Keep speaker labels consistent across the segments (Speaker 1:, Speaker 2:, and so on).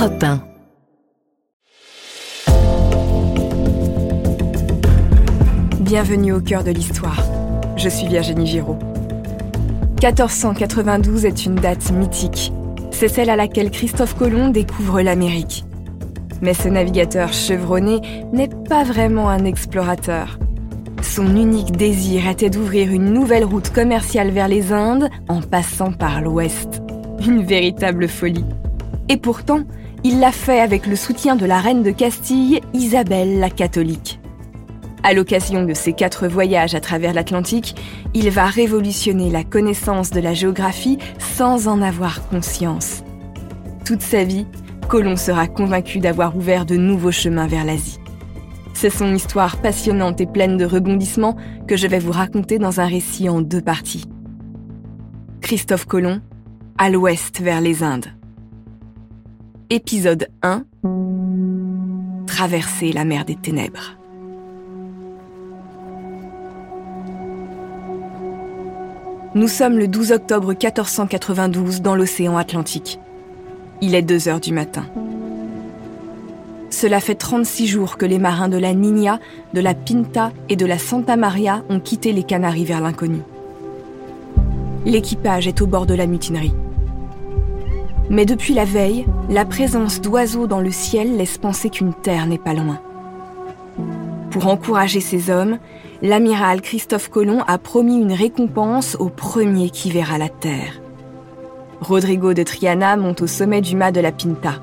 Speaker 1: Europe 1.
Speaker 2: Bienvenue au cœur de l'histoire. Je suis Virginie Giraud. 1492 est une date mythique. C'est celle à laquelle Christophe Colomb découvre l'Amérique. Mais ce navigateur chevronné n'est pas vraiment un explorateur. Son unique désir était d'ouvrir une nouvelle route commerciale vers les Indes en passant par l'Ouest. Une véritable folie. Et pourtant, il l'a fait avec le soutien de la reine de Castille, Isabelle la catholique. À l'occasion de ses quatre voyages à travers l'Atlantique, il va révolutionner la connaissance de la géographie sans en avoir conscience. Toute sa vie, Colomb sera convaincu d'avoir ouvert de nouveaux chemins vers l'Asie. C'est son histoire passionnante et pleine de rebondissements que je vais vous raconter dans un récit en deux parties. Christophe Colomb, à l'ouest vers les Indes. Épisode 1 Traverser la mer des ténèbres. Nous sommes le 12 octobre 1492 dans l'océan Atlantique. Il est 2 heures du matin. Cela fait 36 jours que les marins de la Niña, de la Pinta et de la Santa Maria ont quitté les Canaries vers l'inconnu. L'équipage est au bord de la mutinerie. Mais depuis la veille, la présence d'oiseaux dans le ciel laisse penser qu'une terre n'est pas loin. Pour encourager ces hommes, l'amiral Christophe Colomb a promis une récompense au premier qui verra la terre. Rodrigo de Triana monte au sommet du mât de la Pinta.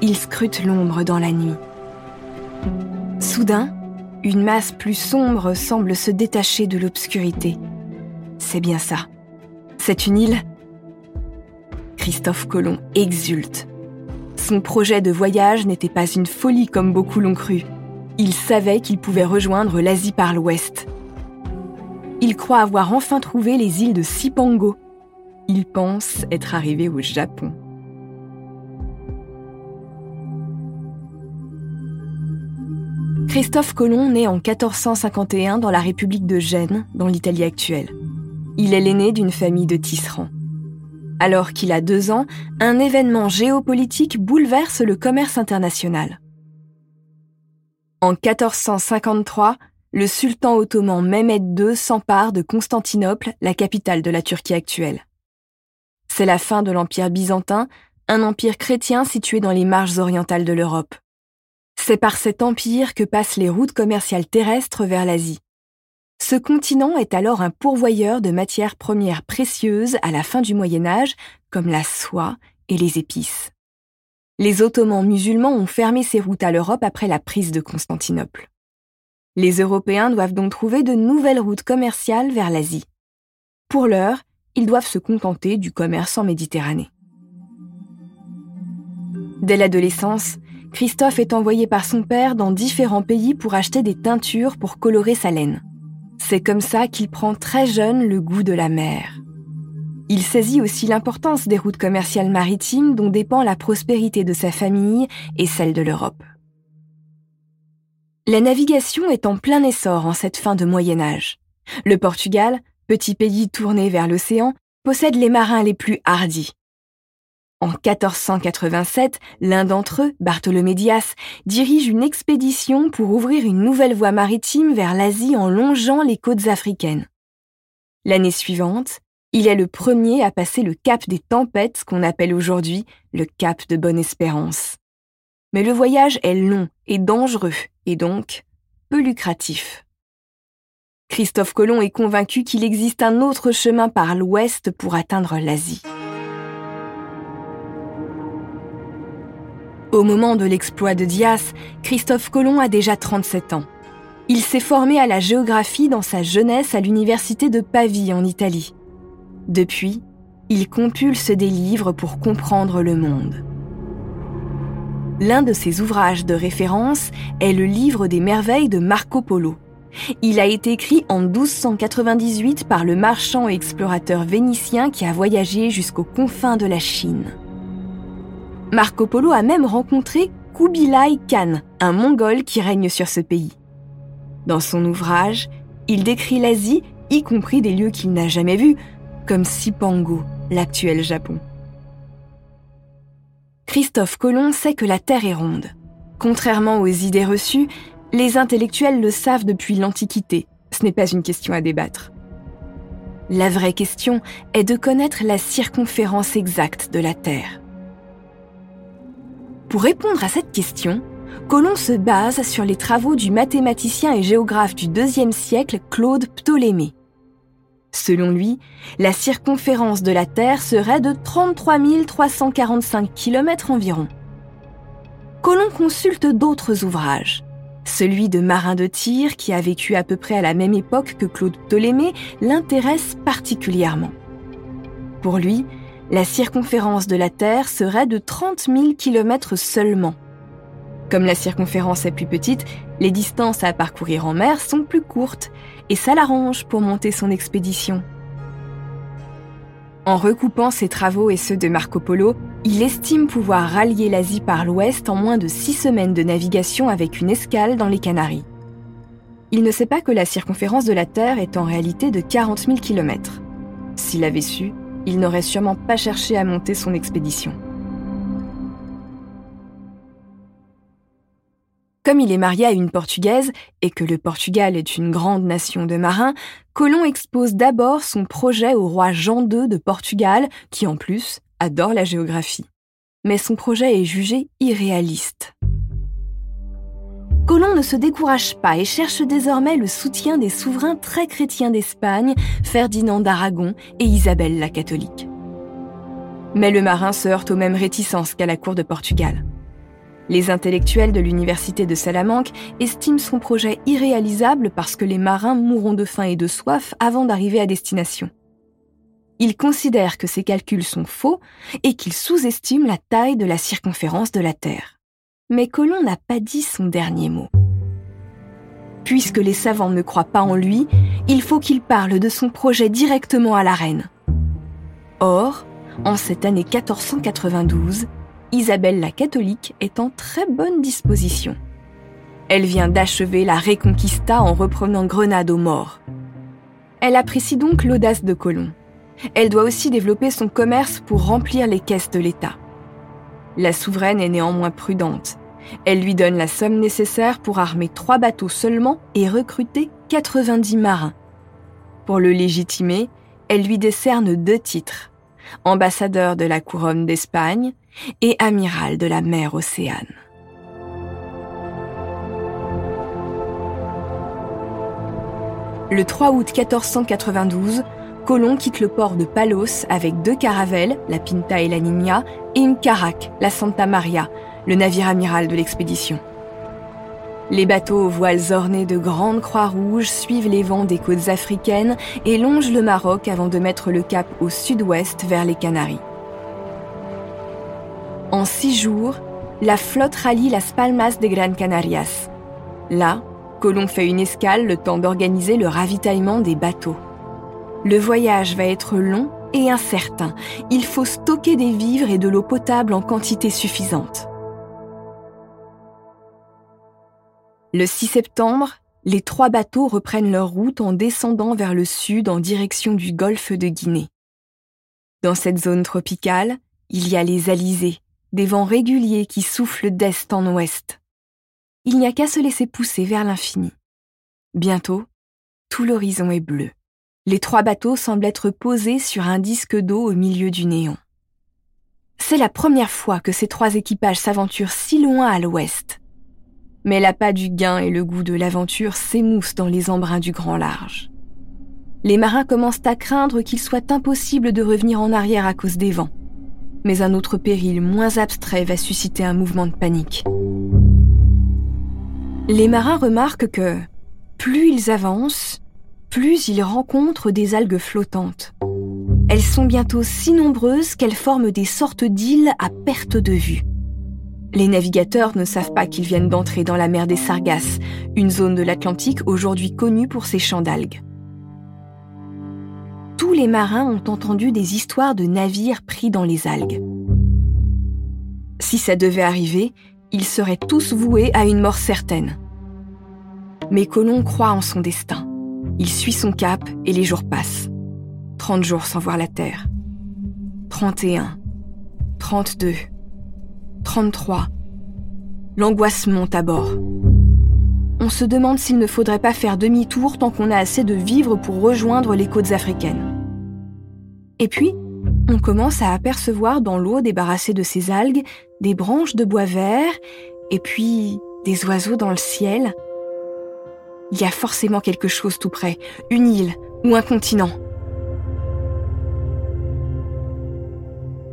Speaker 2: Il scrute l'ombre dans la nuit. Soudain, une masse plus sombre semble se détacher de l'obscurité. C'est bien ça. C'est une île Christophe Colomb exulte. Son projet de voyage n'était pas une folie comme beaucoup l'ont cru. Il savait qu'il pouvait rejoindre l'Asie par l'ouest. Il croit avoir enfin trouvé les îles de Sipango. Il pense être arrivé au Japon. Christophe Colomb naît en 1451 dans la République de Gênes, dans l'Italie actuelle. Il est l'aîné d'une famille de tisserands. Alors qu'il a deux ans, un événement géopolitique bouleverse le commerce international. En 1453, le sultan ottoman Mehmed II s'empare de Constantinople, la capitale de la Turquie actuelle. C'est la fin de l'Empire byzantin, un empire chrétien situé dans les marges orientales de l'Europe. C'est par cet empire que passent les routes commerciales terrestres vers l'Asie. Ce continent est alors un pourvoyeur de matières premières précieuses à la fin du Moyen Âge, comme la soie et les épices. Les Ottomans musulmans ont fermé ces routes à l'Europe après la prise de Constantinople. Les Européens doivent donc trouver de nouvelles routes commerciales vers l'Asie. Pour l'heure, ils doivent se contenter du commerce en Méditerranée. Dès l'adolescence, Christophe est envoyé par son père dans différents pays pour acheter des teintures pour colorer sa laine. C'est comme ça qu'il prend très jeune le goût de la mer. Il saisit aussi l'importance des routes commerciales maritimes dont dépend la prospérité de sa famille et celle de l'Europe. La navigation est en plein essor en cette fin de Moyen Âge. Le Portugal, petit pays tourné vers l'océan, possède les marins les plus hardis. En 1487, l'un d'entre eux, Bartholomé Dias, dirige une expédition pour ouvrir une nouvelle voie maritime vers l'Asie en longeant les côtes africaines. L'année suivante, il est le premier à passer le cap des tempêtes qu'on appelle aujourd'hui le cap de Bonne-Espérance. Mais le voyage est long et dangereux et donc peu lucratif. Christophe Colomb est convaincu qu'il existe un autre chemin par l'ouest pour atteindre l'Asie. Au moment de l'exploit de Dias, Christophe Colomb a déjà 37 ans. Il s'est formé à la géographie dans sa jeunesse à l'université de Pavie en Italie. Depuis, il compulse des livres pour comprendre le monde. L'un de ses ouvrages de référence est le livre des merveilles de Marco Polo. Il a été écrit en 1298 par le marchand et explorateur vénitien qui a voyagé jusqu'aux confins de la Chine. Marco Polo a même rencontré Kubilai Khan, un mongol qui règne sur ce pays. Dans son ouvrage, il décrit l'Asie, y compris des lieux qu'il n'a jamais vus, comme Sipango, l'actuel Japon. Christophe Colomb sait que la Terre est ronde. Contrairement aux idées reçues, les intellectuels le savent depuis l'Antiquité. Ce n'est pas une question à débattre. La vraie question est de connaître la circonférence exacte de la Terre. Pour répondre à cette question, Colomb se base sur les travaux du mathématicien et géographe du IIe siècle Claude Ptolémée. Selon lui, la circonférence de la Terre serait de 33 345 km environ. Colomb consulte d'autres ouvrages. Celui de Marin de Tyr, qui a vécu à peu près à la même époque que Claude Ptolémée, l'intéresse particulièrement. Pour lui, la circonférence de la Terre serait de 30 000 km seulement. Comme la circonférence est plus petite, les distances à parcourir en mer sont plus courtes, et ça l'arrange pour monter son expédition. En recoupant ses travaux et ceux de Marco Polo, il estime pouvoir rallier l'Asie par l'ouest en moins de six semaines de navigation avec une escale dans les Canaries. Il ne sait pas que la circonférence de la Terre est en réalité de 40 000 km. S'il avait su, il n'aurait sûrement pas cherché à monter son expédition. Comme il est marié à une Portugaise et que le Portugal est une grande nation de marins, Colomb expose d'abord son projet au roi Jean II de Portugal, qui en plus adore la géographie. Mais son projet est jugé irréaliste. Colomb ne se décourage pas et cherche désormais le soutien des souverains très chrétiens d'Espagne, Ferdinand d'Aragon et Isabelle la catholique. Mais le marin se heurte aux mêmes réticences qu'à la cour de Portugal. Les intellectuels de l'université de Salamanque estiment son projet irréalisable parce que les marins mourront de faim et de soif avant d'arriver à destination. Ils considèrent que ces calculs sont faux et qu'ils sous-estiment la taille de la circonférence de la Terre. Mais Colomb n'a pas dit son dernier mot. Puisque les savants ne croient pas en lui, il faut qu'il parle de son projet directement à la reine. Or, en cette année 1492, Isabelle la catholique est en très bonne disposition. Elle vient d'achever la Reconquista en reprenant Grenade aux morts. Elle apprécie donc l'audace de Colomb. Elle doit aussi développer son commerce pour remplir les caisses de l'État. La souveraine est néanmoins prudente. Elle lui donne la somme nécessaire pour armer trois bateaux seulement et recruter 90 marins. Pour le légitimer, elle lui décerne deux titres ambassadeur de la couronne d'Espagne et amiral de la mer Océane. Le 3 août 1492, Colomb quitte le port de Palos avec deux caravelles, la Pinta et la Niña, et une caraque, la Santa Maria, le navire amiral de l'expédition. Les bateaux aux voiles ornées de grandes croix rouges suivent les vents des côtes africaines et longent le Maroc avant de mettre le cap au sud-ouest vers les Canaries. En six jours, la flotte rallie Las Palmas de Gran Canarias. Là, Colomb fait une escale le temps d'organiser le ravitaillement des bateaux. Le voyage va être long et incertain. Il faut stocker des vivres et de l'eau potable en quantité suffisante. Le 6 septembre, les trois bateaux reprennent leur route en descendant vers le sud en direction du golfe de Guinée. Dans cette zone tropicale, il y a les alizés, des vents réguliers qui soufflent d'est en ouest. Il n'y a qu'à se laisser pousser vers l'infini. Bientôt, tout l'horizon est bleu. Les trois bateaux semblent être posés sur un disque d'eau au milieu du néant. C'est la première fois que ces trois équipages s'aventurent si loin à l'ouest mais l'appât du gain et le goût de l'aventure s'émoussent dans les embruns du grand large. Les marins commencent à craindre qu'il soit impossible de revenir en arrière à cause des vents. Mais un autre péril moins abstrait va susciter un mouvement de panique. Les marins remarquent que plus ils avancent, plus ils rencontrent des algues flottantes. Elles sont bientôt si nombreuses qu'elles forment des sortes d'îles à perte de vue. Les navigateurs ne savent pas qu'ils viennent d'entrer dans la mer des Sargasses, une zone de l'Atlantique aujourd'hui connue pour ses champs d'algues. Tous les marins ont entendu des histoires de navires pris dans les algues. Si ça devait arriver, ils seraient tous voués à une mort certaine. Mais Colomb croit en son destin. Il suit son cap et les jours passent. 30 jours sans voir la terre. 31. 32. 1833. L'angoisse monte à bord. On se demande s'il ne faudrait pas faire demi-tour tant qu'on a assez de vivres pour rejoindre les côtes africaines. Et puis, on commence à apercevoir dans l'eau débarrassée de ces algues des branches de bois vert et puis des oiseaux dans le ciel. Il y a forcément quelque chose tout près, une île ou un continent.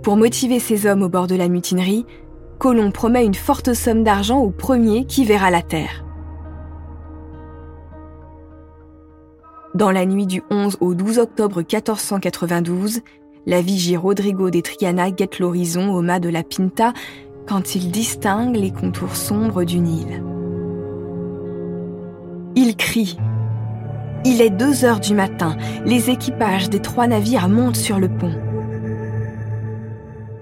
Speaker 2: Pour motiver ces hommes au bord de la mutinerie, Colomb promet une forte somme d'argent au premier qui verra la terre. Dans la nuit du 11 au 12 octobre 1492, la vigie Rodrigo de Triana guette l'horizon au mât de la Pinta quand il distingue les contours sombres d'une île. Crie. Il est deux heures du matin. Les équipages des trois navires montent sur le pont.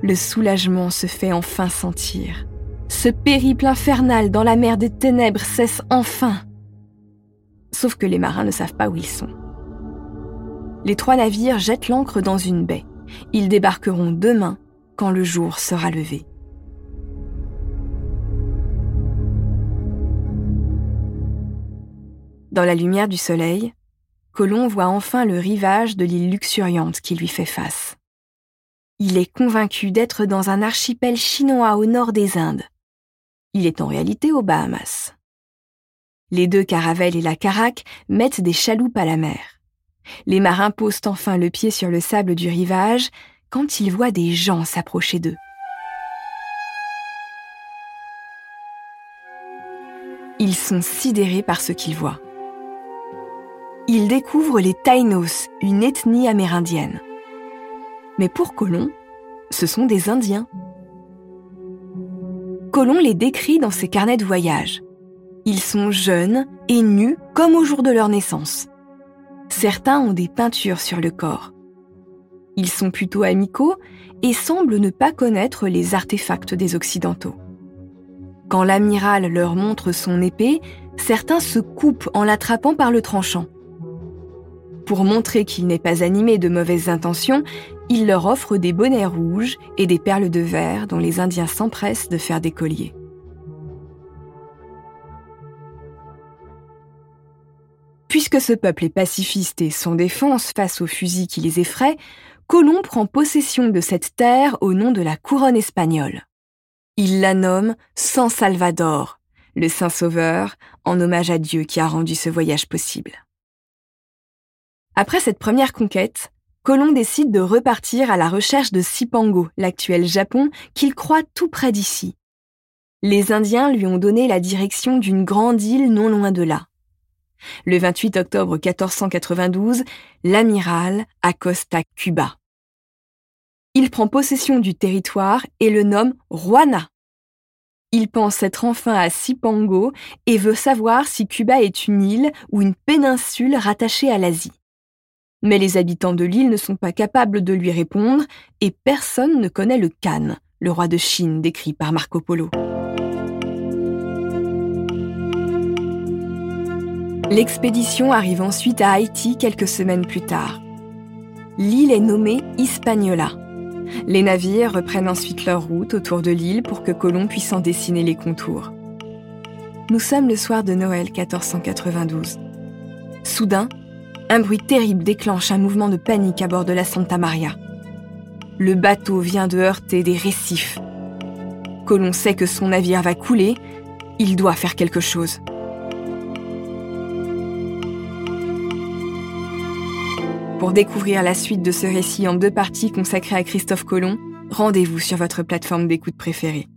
Speaker 2: Le soulagement se fait enfin sentir. Ce périple infernal dans la mer des ténèbres cesse enfin. Sauf que les marins ne savent pas où ils sont. Les trois navires jettent l'ancre dans une baie. Ils débarqueront demain quand le jour sera levé. Dans la lumière du soleil, Colomb voit enfin le rivage de l'île luxuriante qui lui fait face. Il est convaincu d'être dans un archipel chinois au nord des Indes. Il est en réalité aux Bahamas. Les deux caravelles et la caraque mettent des chaloupes à la mer. Les marins posent enfin le pied sur le sable du rivage quand ils voient des gens s'approcher d'eux. Ils sont sidérés par ce qu'ils voient il découvre les Taïnos, une ethnie amérindienne. Mais pour Colomb, ce sont des Indiens. Colomb les décrit dans ses carnets de voyage. Ils sont jeunes et nus comme au jour de leur naissance. Certains ont des peintures sur le corps. Ils sont plutôt amicaux et semblent ne pas connaître les artefacts des Occidentaux. Quand l'amiral leur montre son épée, certains se coupent en l'attrapant par le tranchant. Pour montrer qu'il n'est pas animé de mauvaises intentions, il leur offre des bonnets rouges et des perles de verre dont les Indiens s'empressent de faire des colliers. Puisque ce peuple est pacifiste et sans défense face aux fusils qui les effraient, Colomb prend possession de cette terre au nom de la couronne espagnole. Il la nomme San Salvador, le Saint Sauveur, en hommage à Dieu qui a rendu ce voyage possible. Après cette première conquête, Colomb décide de repartir à la recherche de Sipango, l'actuel Japon, qu'il croit tout près d'ici. Les Indiens lui ont donné la direction d'une grande île non loin de là. Le 28 octobre 1492, l'amiral accoste à Cuba. Il prend possession du territoire et le nomme Ruana. Il pense être enfin à Sipango et veut savoir si Cuba est une île ou une péninsule rattachée à l'Asie. Mais les habitants de l'île ne sont pas capables de lui répondre et personne ne connaît le Khan, le roi de Chine décrit par Marco Polo. L'expédition arrive ensuite à Haïti quelques semaines plus tard. L'île est nommée Hispaniola. Les navires reprennent ensuite leur route autour de l'île pour que Colomb puisse en dessiner les contours. Nous sommes le soir de Noël 1492. Soudain, un bruit terrible déclenche un mouvement de panique à bord de la Santa Maria. Le bateau vient de heurter des récifs. Colomb sait que son navire va couler, il doit faire quelque chose. Pour découvrir la suite de ce récit en deux parties consacrées à Christophe Colomb, rendez-vous sur votre plateforme d'écoute préférée.